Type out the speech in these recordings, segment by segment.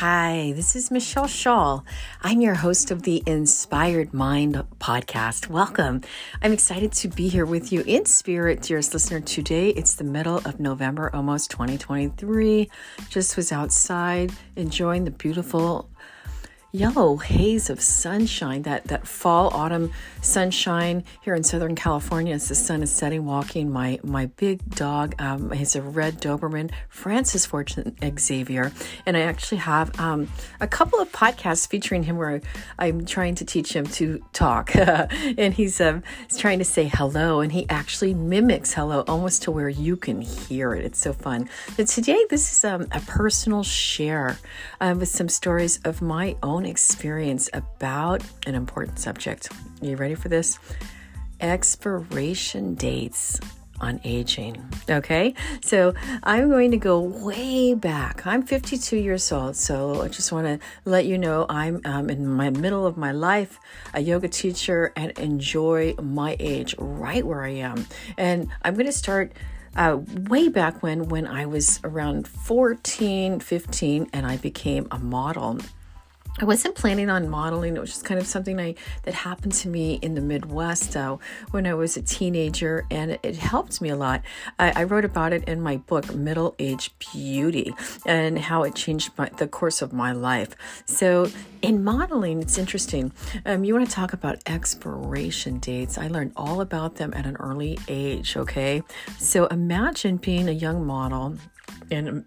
Hi, this is Machel Shull. I'm your host of the Inspired Mind podcast. Welcome. I'm excited to be here with you in spirit, dearest listener. Today, it's the middle of November, almost 2023. Just was outside enjoying the beautiful yellow haze of sunshine, that, that fall autumn sunshine here in Southern California as the sun is setting, walking my, my big dog. Um, he's a red Doberman, Francis Fortune Xavier. And I actually have um, a couple of podcasts featuring him where I'm trying to teach him to talk. and he's, um, he's trying to say hello, and he actually mimics hello almost to where you can hear it. It's so fun. But today, this is um, a personal share uh, with some stories of my own own experience about an important subject. Are you ready for this? Expiration dates on aging. Okay, so I'm going to go way back. I'm 52 years old, so I just want to let you know I'm um, in my middle of my life, a yoga teacher, and enjoy my age right where I am. And I'm going to start. Uh, way back when when i was around 14 15 and i became a model I wasn't planning on modeling. It was just kind of something I that happened to me in the Midwest uh, when I was a teenager, and it, it helped me a lot. I, I, wrote about it in my book, Middle Age Beauty, and how it changed my, the course of my life. So, in modeling, it's interesting. Um, you want to talk about expiration dates? I learned all about them at an early age. Okay, so imagine being a young model and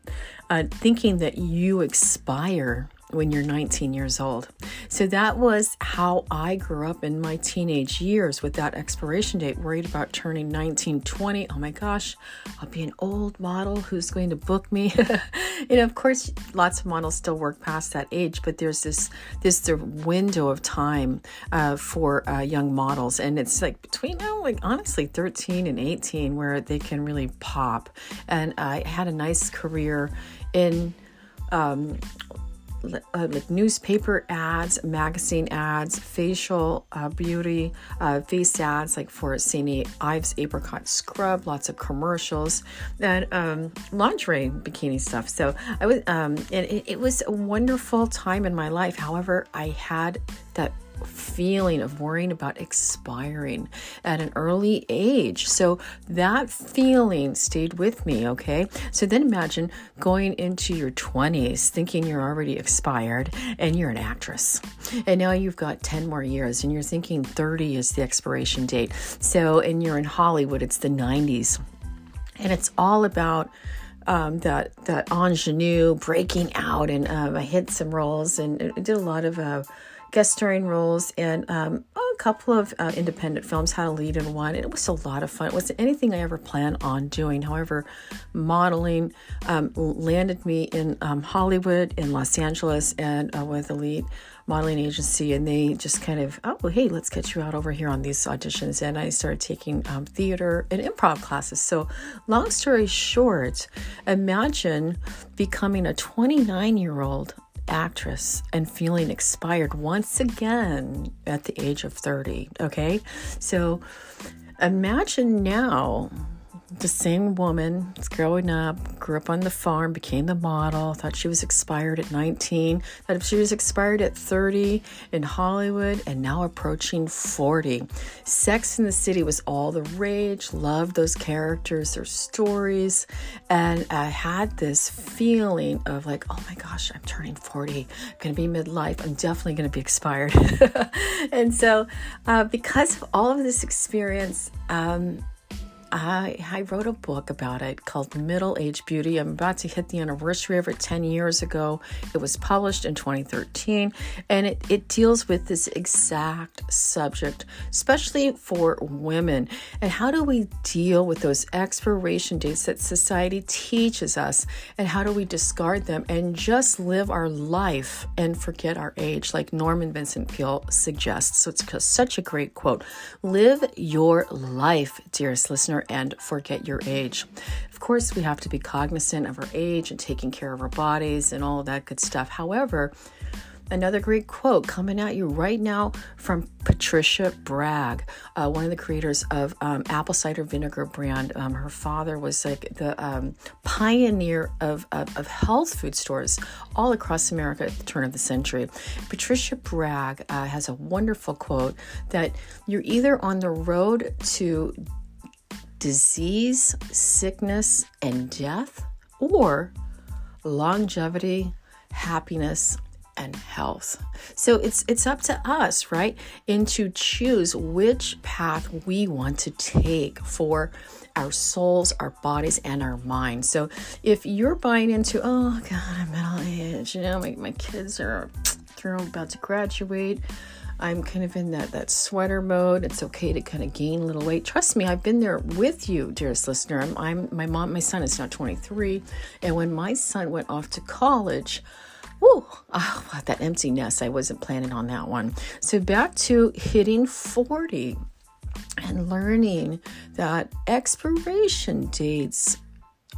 uh, thinking that you expire when you're 19 years old. So that was how I grew up in my teenage years with that expiration date, worried about turning 19, 20. Oh my gosh, I'll be an old model. Who's going to book me? you know, of course, lots of models still work past that age, but there's this this the window of time uh, for uh, young models, and it's like between now, like honestly, 13 and 18, where they can really pop. And I had a nice career in um, uh, like newspaper ads, magazine ads, facial uh, beauty, uh, face ads, like for St. Ives apricot scrub, lots of commercials, and um, lingerie bikini stuff. So I was, um, and it, it was a wonderful time in my life. However, I had that feeling of worrying about expiring at an early age. So that feeling stayed with me, okay? So then imagine going into your 20s thinking you're already expired and you're an actress. And now you've got 10 more years and you're thinking 30 is the expiration date. So, and you're in Hollywood, it's the 90s. And it's all about um, that that ingenue breaking out, and um, I hit some roles and did a lot of uh, guest starring roles in um, a couple of uh, independent films, had a lead in one. It was a lot of fun. It wasn't anything I ever planned on doing. However, modeling um, landed me in um, Hollywood, in Los Angeles, and uh, with a lead modeling agency. And they just kind of, oh, hey, let's get you out over here on these auditions. And I started taking um, theater and improv classes. So, long story short, imagine becoming a 29 year old actress and feeling expired once again at the age of 30. Okay. So imagine now the same woman growing up, grew up on the farm, became the model, thought she was expired at 19, thought she was expired at 30 in Hollywood, and now approaching 40. Sex in the City was all the rage, loved those characters, their stories, and I had this feeling of like, oh my gosh, I'm turning 40, I'm gonna be midlife, I'm definitely gonna be expired. and so, uh, because of all of this experience, um, I, I wrote a book about it called Middle Age Beauty. I'm about to hit the anniversary of it 10 years ago. It was published in 2013, and it, it deals with this exact subject, especially for women. And how do we deal with those expiration dates that society teaches us, and how do we discard them and just live our life and forget our age, like Norman Vincent Peale suggests? So it's such a great quote. Live your life, dearest listener, and forget your age. Of course, we have to be cognizant of our age and taking care of our bodies and all of that good stuff. However, Another great quote coming at you right now from Patricia Bragg, uh, one of the creators of um, apple cider vinegar brand. Um, her father was like the um, pioneer of, of, of, health food stores all across America at the turn of the century. Patricia Bragg uh, has a wonderful quote that you're either on the road to disease, sickness, and death, or longevity, happiness, and health. So it's it's up to us, right? And to choose which path we want to take for our souls, our bodies, and our minds. So if you're buying into, oh God, I'm middle age, you know, my, my kids are they're about to graduate. I'm kind of in that that sweater mode. It's okay to kind of gain a little weight. Trust me, I've been there with you, dearest listener. I'm, I'm my mom. My son is now 23, and when my son went off to college, Whew, oh, that empty nest. I wasn't planning on that one. So back to hitting 40 and learning that expiration dates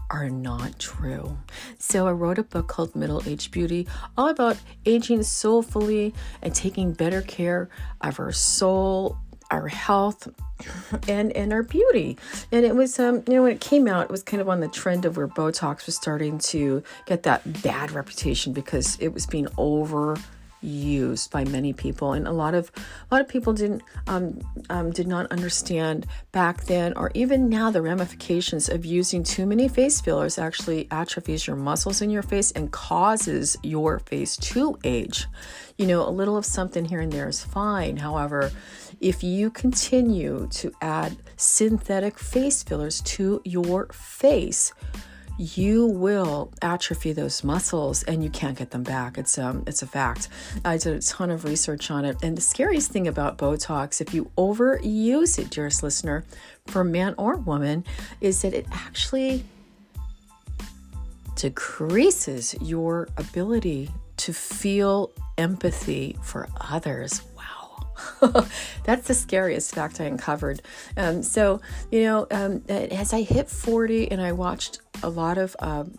are not true. So I wrote a book called Middle Age Beauty, all about aging soulfully and taking better care of our soul, our health, and and our beauty. And it was um you know when it came out, it was kind of on the trend of where Botox was starting to get that bad reputation because it was being over used by many people. And a lot of a lot of people didn't um, um, did not understand back then or even now the ramifications of using too many face fillers actually atrophies your muscles in your face and causes your face to age. You know a little of something here and there is fine. However if you continue to add synthetic face fillers to your face you will atrophy those muscles and you can't get them back. It's um it's a fact. I did a ton of research on it. And the scariest thing about Botox, if you overuse it, dearest listener, for man or woman, is that it actually decreases your ability to feel empathy for others. That's the scariest fact I uncovered. Um, so, you know, um, as I hit 40 and I watched a lot of um,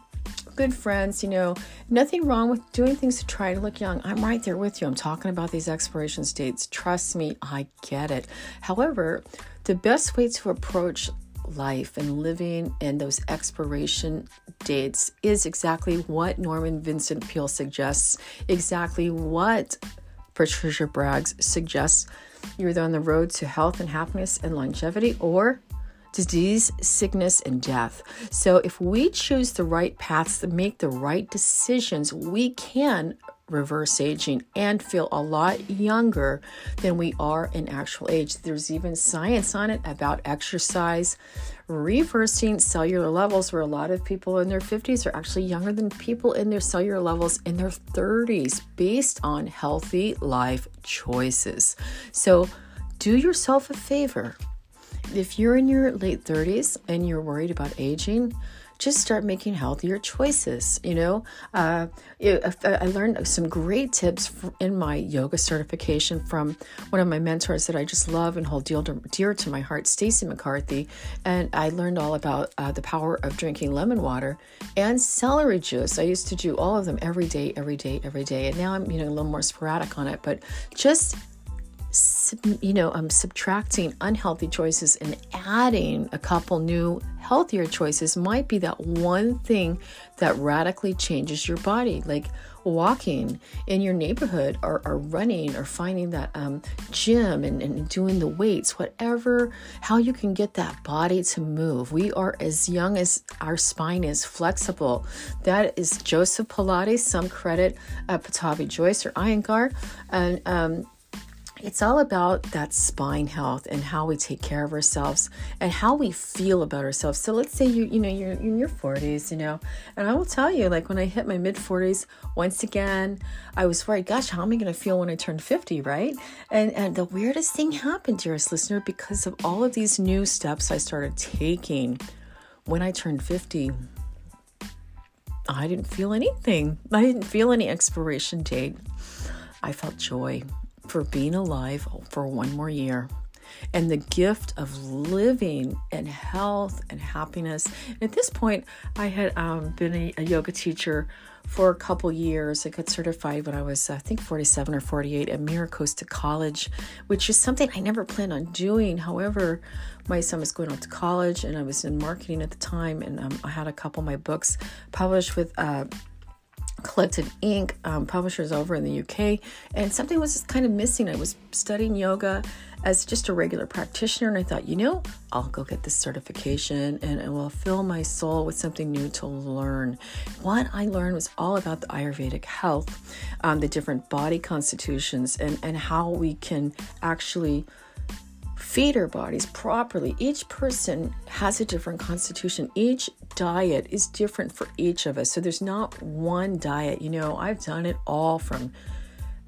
good friends, you know, nothing wrong with doing things to try to look young. I'm right there with you. I'm talking about these expiration dates. Trust me, I get it. However, the best way to approach life and living and those expiration dates is exactly what Norman Vincent Peale suggests, exactly what Patricia Bragg suggests you're either on the road to health and happiness and longevity or disease, sickness, and death. So, if we choose the right paths to make the right decisions, we can reverse aging and feel a lot younger than we are in actual age. There's even science on it about exercise reversing cellular levels where a lot of people in their 50s are actually younger than people in their cellular levels in their 30s based on healthy life choices. So, do yourself a favor. If you're in your late 30s and you're worried about aging, just start making healthier choices. You know, uh, I learned some great tips in my yoga certification from one of my mentors that I just love and hold dear to, dear to my heart, Stacy McCarthy. And I learned all about uh, the power of drinking lemon water and celery juice. I used to do all of them every day, every day, every day. And now I'm, you know, a little more sporadic on it, but just you know, I'm subtracting unhealthy choices and adding a couple new healthier choices might be that one thing that radically changes your body. Like walking in your neighborhood or, or running or finding that um, gym and, and doing the weights, whatever, how you can get that body to move. We are as young as our spine is flexible. That is Joseph Pilates, some credit uh, Pattabhi Jois or Iyengar. And um, it's all about that spine health and how we take care of ourselves and how we feel about ourselves. So let's say you you know you're, in your 40s, you know, and I will tell you like when I hit my mid 40s, once again, I was worried, gosh, how am I going to feel when I turn 50, right? And and the weirdest thing happened, dearest listener, because of all of these new steps I started taking when I turned 50. I didn't feel anything. I didn't feel any expiration date. I felt joy for being alive for one more year and the gift of living and health and happiness. At this point, I had um, been a, a, yoga teacher for a couple years. I got certified when I was, I think, 47 or 48 at Miracosta College, which is something I never planned on doing. However, my son was going off to college and I was in marketing at the time, and um, I had a couple of my books published with. Uh, Collective Ink Um, publishers over in the UK, and something was kind of missing. I was studying yoga as just a regular practitioner, and I thought, you know, I'll go get this certification and it will fill my soul with something new to learn. What I learned was all about the Ayurvedic health, um, the different body constitutions, and, and how we can actually feed our bodies properly. Each person has a different constitution. Each diet is different for each of us. So there's not one diet. You know, I've done it all from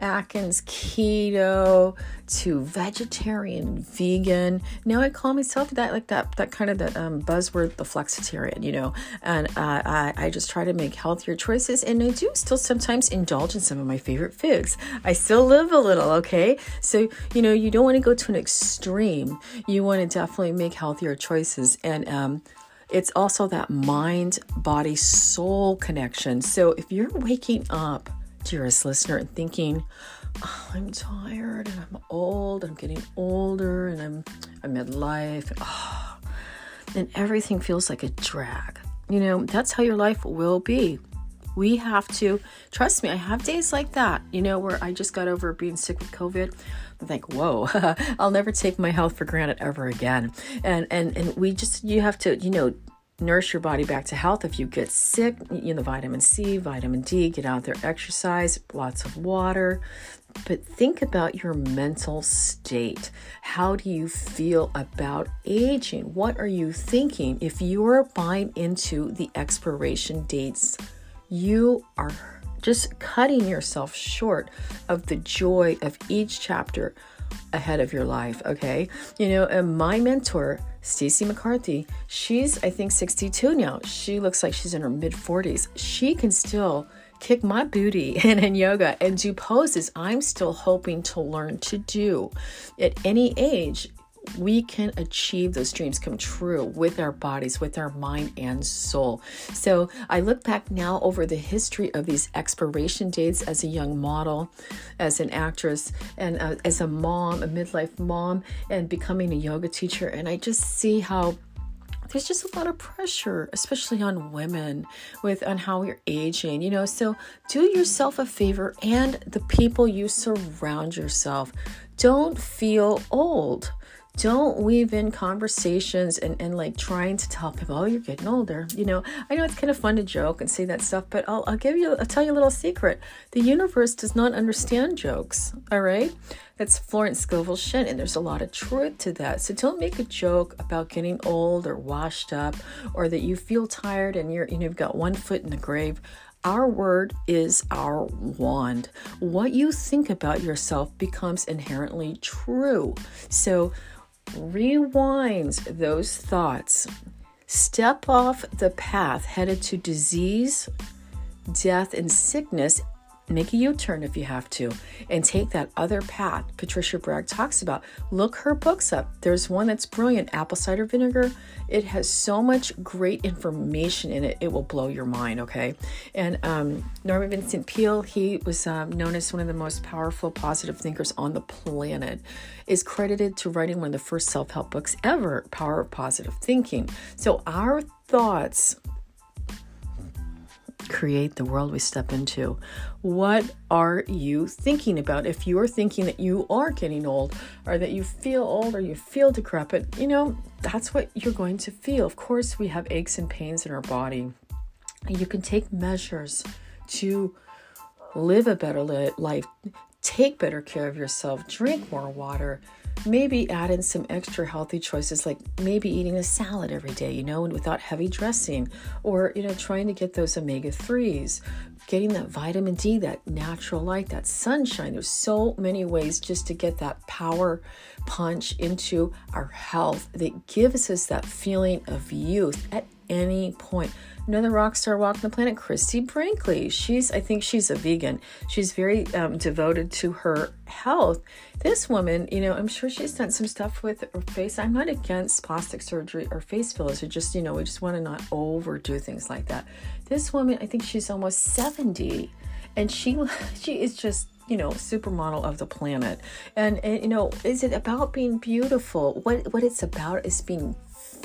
Atkins keto to vegetarian, vegan. Now I call myself that, like that, that kind of the um, buzzword, the flexitarian, you know. And uh, I, I just try to make healthier choices, and I do still sometimes indulge in some of my favorite foods. I still live a little, okay. So you know, you don't want to go to an extreme. You want to definitely make healthier choices, and um, it's also that mind, body, soul connection. So if you're waking up dearest listener, and thinking, oh, I'm tired and I'm old, I'm getting older and I'm I'm midlife, oh, and everything feels like a drag. You know, that's how your life will be. We have to trust me. I have days like that, you know, where I just got over being sick with COVID. I'm like, whoa, I'll never take my health for granted ever again. And and and we just you have to, you know, nurse your body back to health. If you get sick you know vitamin c vitamin d get out there exercise lots of water. But think about your mental state. How do you feel about aging? What are you thinking? If you're buying into the expiration dates you are just cutting yourself short of the joy of each chapter ahead of your life okay you know and my mentor Stacey McCarthy, she's I think 62 now. She looks like she's in her mid 40s. She can still kick my booty in, in yoga and do poses I'm still hoping to learn to do at any age we can achieve those dreams come true with our bodies, with our mind and soul. So I look back now over the history of these expiration dates as a young model, as an actress, and uh, as a mom, a midlife mom, and becoming a yoga teacher. And I just see how there's just a lot of pressure especially on women with on how you're aging you know so do yourself a favor and the people you surround yourself don't feel old don't weave in conversations and, and like trying to tell people, oh, you're getting older. You know, I know it's kind of fun to joke and say that stuff, but I'll, I'll give you, I'll tell you a little secret. The universe does not understand jokes, all right? That's Florence Scovel Shinn, and there's a lot of truth to that. So don't make a joke about getting old or washed up or that you feel tired and you're, you know, you've got one foot in the grave. Our word is our wand. What you think about yourself becomes inherently true. So rewind those thoughts. Step off the path headed to disease, death, and sickness make a u-turn if you have to and take that other path patricia bragg talks about. Look her books up. There's one that's brilliant apple cider vinegar. It has so much great information in it it will blow your mind okay? And um, norman vincent peale he was um, known as one of the most powerful positive thinkers on the planet is credited to writing one of the first self-help books ever power of positive thinking. So our thoughts create the world we step into. What are you thinking about? If you're thinking that you are getting old or that you feel old or you feel decrepit, you know, that's what you're going to feel. Of course, we have aches and pains in our body. You can take measures to live a better life, take better care of yourself, drink more water, maybe add in some extra healthy choices like maybe eating a salad every day, you know, and without heavy dressing, or, you know, trying to get those omega 3s, getting that vitamin D, that natural light, that sunshine. There's so many ways just to get that power punch into our health that gives us that feeling of youth at any point another rock star walking the planet, Christy Brinkley. She's, I think she's a vegan. She's very um, devoted to her health. This woman, you know, I'm sure she's done some stuff with her face. I'm not against plastic surgery or face fillers. We just, you know, we just want to not overdo things like that. This woman, I think she's almost 70, and she she is just you know supermodel of the planet and, and you know is it about being beautiful what what it's about is being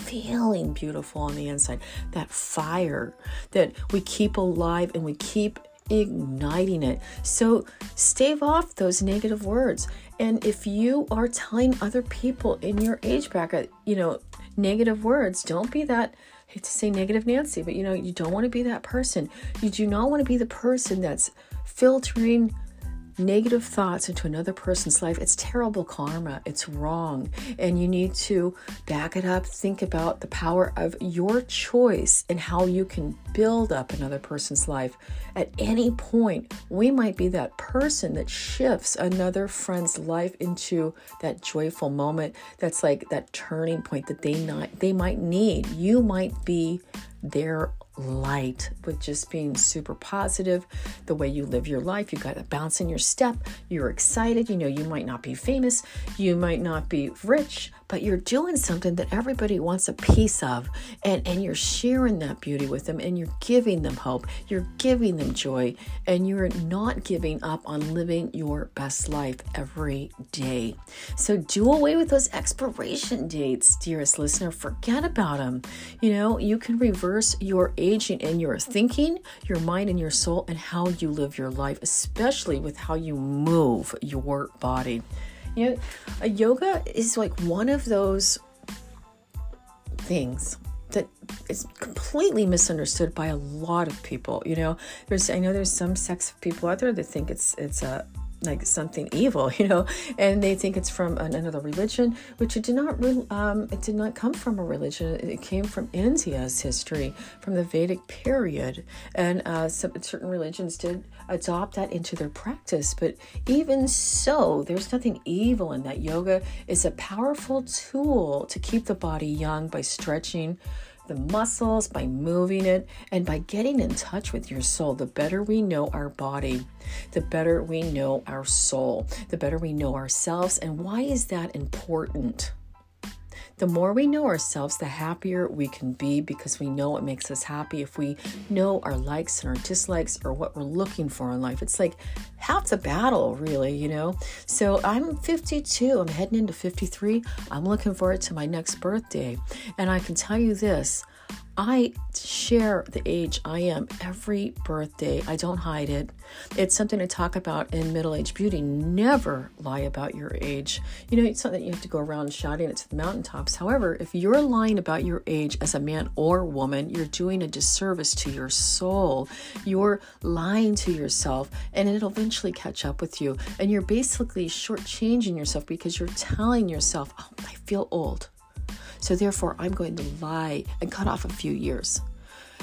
feeling beautiful on the inside, that fire that we keep alive and we keep igniting it. So stave off those negative words. And if you are telling other people in your age bracket, you know, negative words, don't be that I hate to say negative Nancy, but you know, you don't want to be that person. You do not want to be the person that's filtering negative thoughts into another person's life, it's terrible karma. It's wrong. And you need to back it up, think about the power of your choice and how you can build up another person's life. At any point, we might be that person that shifts another friend's life into that joyful moment that's like that turning point that they not they might need. You might be their light with just being super positive, the way you live your life. You got a bounce in your step. You're excited. You know, you might not be famous, you might not be rich, but you're doing something that everybody wants a piece of. And, and you're sharing that beauty with them and you're giving them hope. You're giving them joy. And you're not giving up on living your best life every day. So do away with those expiration dates, dearest listener. Forget about them. You know, you can reverse your aging in your thinking, your mind, and your soul, and how you live your life, especially with how you move your body. You know, a yoga is like one of those things that is completely misunderstood by a lot of people. You know, there's I know there's some sex people out there that think it's it's a like something evil, you know, and they think it's from another religion, which it did not. Re- Um, it did not come from a religion. It came from India's history, from the Vedic period, and uh, some, certain religions did adopt that into their practice. But even so, there's nothing evil in that. Yoga is a powerful tool to keep the body young by stretching the muscles, by moving it, and by getting in touch with your soul. The better we know our body, the better we know our soul, the better we know ourselves. And why is that important? The more we know ourselves, the happier we can be because we know what makes us happy. If we know our likes and our dislikes or what we're looking for in life, it's like half the battle, really, you know? So I'm 52, I'm heading into 53. I'm looking forward to my next birthday. And I can tell you this I share the age I am every birthday. I don't hide it. It's something to talk about in middle age beauty. Never lie about your age. You know, it's not that you have to go around shouting it to the mountaintops. However, if you're lying about your age as a man or woman, you're doing a disservice to your soul. You're lying to yourself, and it'll eventually catch up with you. And you're basically shortchanging yourself because you're telling yourself, oh, I feel old. So therefore, I'm going to lie and cut off a few years.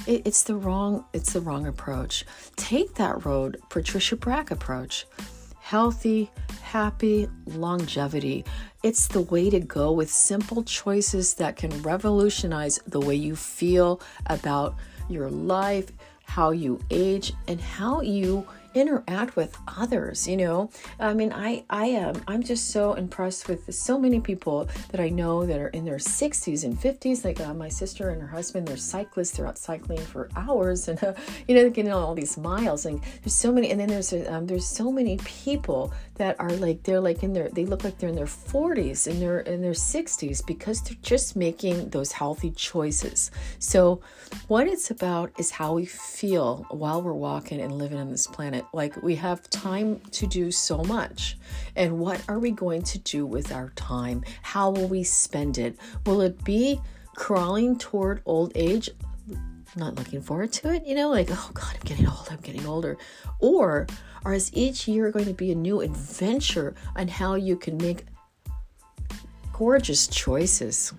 It, it's the wrong. It's the wrong approach. Take that road, Patricia Bragg approach. Healthy, happy longevity. It's the way to go with simple choices that can revolutionize the way you feel about your life, how you age, and how you interact with others you know? I mean i i am i'm just so impressed with so many people that i know that are in their 60s and 50s like uh, my sister and her husband they're cyclists they're out cycling for hours and uh, you know getting on all these miles and there's so many and then there's um, there's so many people that are like they're like in their they look like they're in their 40s and they're in their 60s because they're just making those healthy choices. So what it's about is how we feel while we're walking and living on this planet it. Like we have time to do so much. And what are we going to do with our time? How will we spend it? Will it be crawling toward old age? Not looking forward to it, you know, like, oh God, I'm getting old, I'm getting older? Or, or is each year going to be a new adventure on how you can make gorgeous choices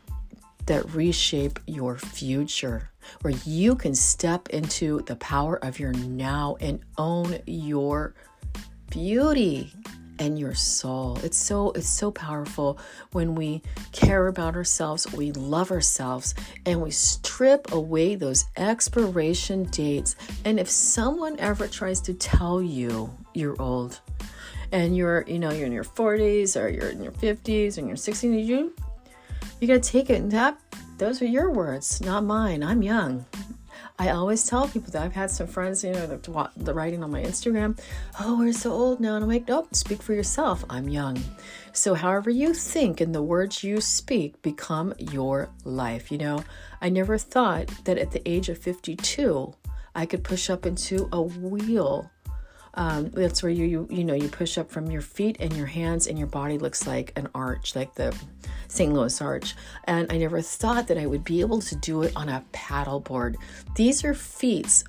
that reshape your future? Where you can step into the power of your now and own your beauty and your soul. It's so it's so powerful when we care about ourselves, we love ourselves, and we strip away those expiration dates. And if someone ever tries to tell you you're old and you're, you know, you're in your 40s or you're in your 50s and you're 60s, you you got to take it and that those are your words, not mine. I'm young. I always tell people that I've had some friends, you know, the writing on my Instagram, oh, we're so old now. And I'm like, nope, speak for yourself. I'm young. So, however you think and the words you speak become your life. You know, I never thought that at the age of 52, I could push up into a wheel um, that's where you, you you know you push up from your feet and your hands and your body looks like an arch like the st louis arch. And i never thought that i would be able to do it on a paddleboard these are feats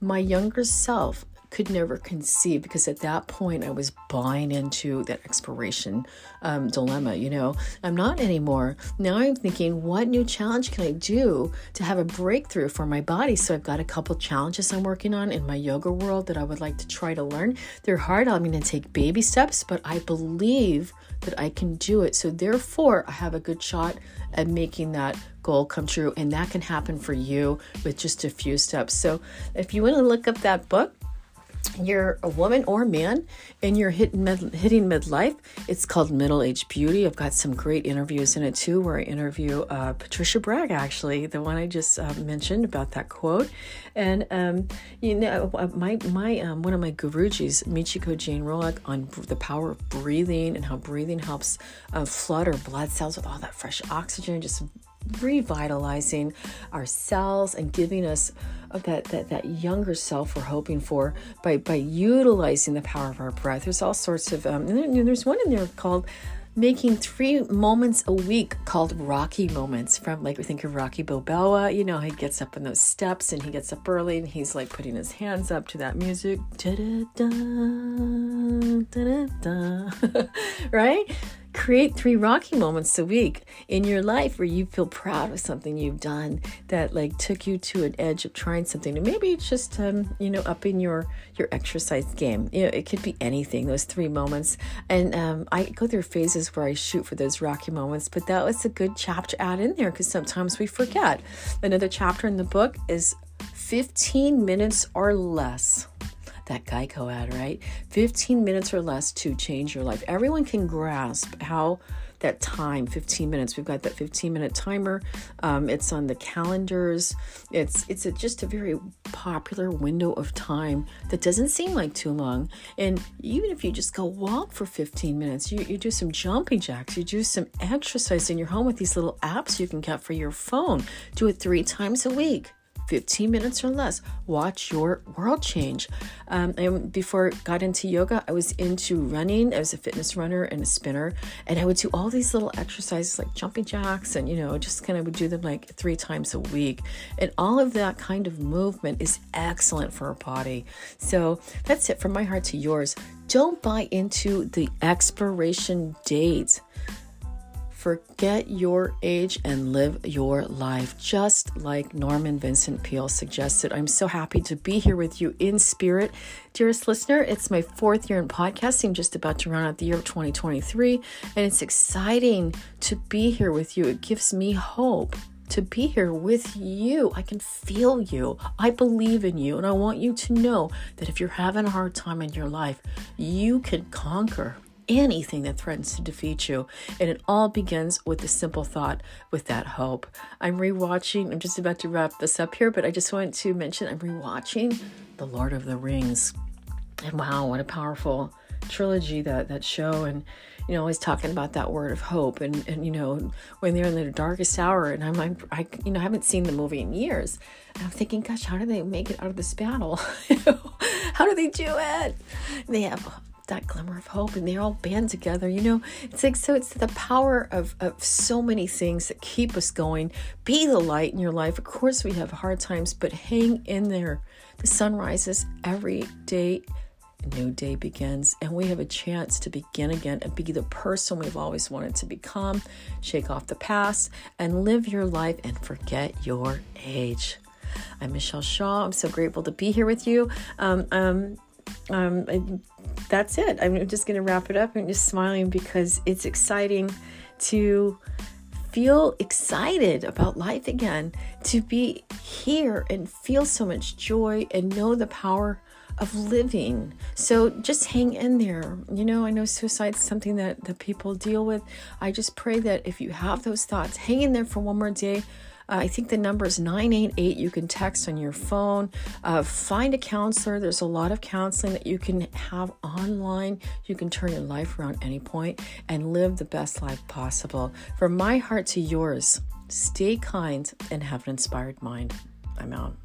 my younger self could never conceive because at that point I was buying into that expiration um, dilemma. You know, I'm not anymore. Now I'm thinking, what new challenge can I do to have a breakthrough for my body? So I've got a couple challenges I'm working on in my yoga world that I would like to try to learn. They're hard. I'm going to take baby steps, but I believe that I can do it. So therefore, I have a good shot at making that goal come true. And that can happen for you with just a few steps. So if you want to look up that book, you're a woman or a man and you're hitting, hitting midlife, it's called Middle Age Beauty. I've got some great interviews in it too, where I interview uh, Patricia Bragg, actually, the one I just uh, mentioned about that quote. And um, you know, uh, my my um, one of my gurujis, Michiko Jane Rolick, on the power of breathing and how breathing helps uh, flood our blood cells with all that fresh oxygen, just revitalizing ourselves and giving us that, that that younger self we're hoping for by by utilizing the power of our breath. There's all sorts of um, there's one in there called making three moments a week called Rocky moments from like we think of Rocky Balboa. You know, he gets up on those steps and he gets up early and he's like putting his hands up to that music. Da-da-da, da-da-da. right? Create three rocky moments a week in your life where you feel proud of something you've done that like took you to an edge of trying something and maybe it's just um, you know up in your your exercise game. You know it could be anything those three moments. And um, i go through phases where i shoot for those rocky moments but that was a good chapter to add in there because sometimes we forget. Another chapter in the book is 15 minutes or less that Geico ad, right? 15 minutes or less to change your life. Everyone can grasp how that time 15 minutes. We've got that 15 minute timer. Um, it's on the calendars. It's it's a, just a very popular window of time that doesn't seem like too long. And even if you just go walk for 15 minutes you, you do some jumping jacks. You do some exercise in your home with these little apps you can get for your phone. Do it three times a week 15 minutes or less. Watch your world change. Um, and before I got into yoga, I was into running. I was a fitness runner and a spinner. And I would do all these little exercises like jumping jacks and, you know, just kind of would do them like three times a week. And all of that kind of movement is excellent for our body. So that's it from my heart to yours. Don't buy into the expiration dates. Forget your age and live your life, just like Norman Vincent Peale suggested. I'm so happy to be here with you in spirit. Dearest listener, it's my fourth year in podcasting, just about to run out the year of 2023, and it's exciting to be here with you. It gives me hope to be here with you. I can feel you. I believe in you. And I want you to know that if you're having a hard time in your life, you can conquer anything that threatens to defeat you. And it all begins with the simple thought, with that hope. I'm rewatching, I'm just about to wrap this up here, but I just want to mention I'm rewatching The Lord of the Rings. And wow, what a powerful trilogy that that show and you know always talking about that word of hope and and you know when they're in the darkest hour and I'm, I'm I you know I haven't seen the movie in years and I'm thinking gosh how do they make it out of this battle how do they do it they have that glimmer of hope and they all band together you know it's like so it's the power of, of so many things that keep us going be the light in your life of course we have hard times but hang in there The sun rises every day a new day begins, and we have a chance to begin again and be the person we've always wanted to become, shake off the past, and live your life and forget your age. I'm Machel Shaw. I'm so grateful to be here with you. Um, um, um, that's it. I'm just going to wrap it up. I'm just smiling because it's exciting to feel excited about life again, to be here and feel so much joy and know the power of living. So just hang in there. You know, I know suicide is something that, that people deal with. I just pray that if you have those thoughts, hang in there for one more day. Uh, I think the number is 988. You can text on your phone. Uh, find a counselor. There's a lot of counseling that you can have online. You can turn your life around any point and live the best life possible. From my heart to yours, stay kind and have an inspired mind. I'm out.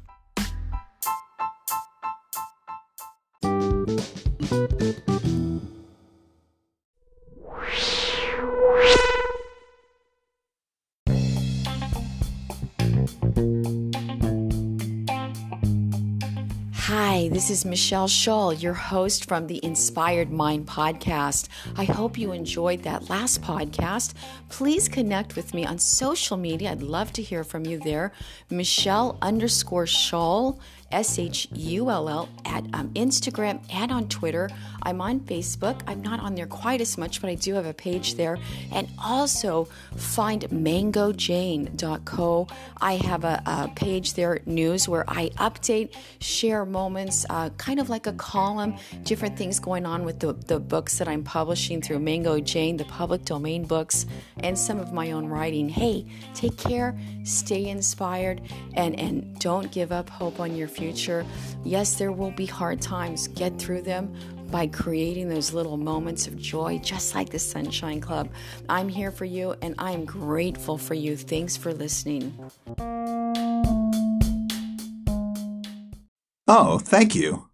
Hi, this is Machel Shull, your host from the Inspired Mind podcast. I hope you enjoyed that last podcast. Please connect with me on social media. I'd love to hear from you there. Michelle underscore Shull S H U L L, at um, Instagram and on Twitter. I'm on Facebook. I'm not on there quite as much, but I do have a page there. And also find mangojane.co. I have a, a page there, news, where I update, share moments, uh, kind of like a column, different things going on with the, the books that I'm publishing through Mango Jane, the public domain books, and some of my own writing. Hey, take care, stay inspired, and, and don't give up hope on your future. Yes, there will be hard times. Get through them by creating those little moments of joy, just like the Sunshine Club. I'm here for you and I'm grateful for you. Thanks for listening. Oh, thank you.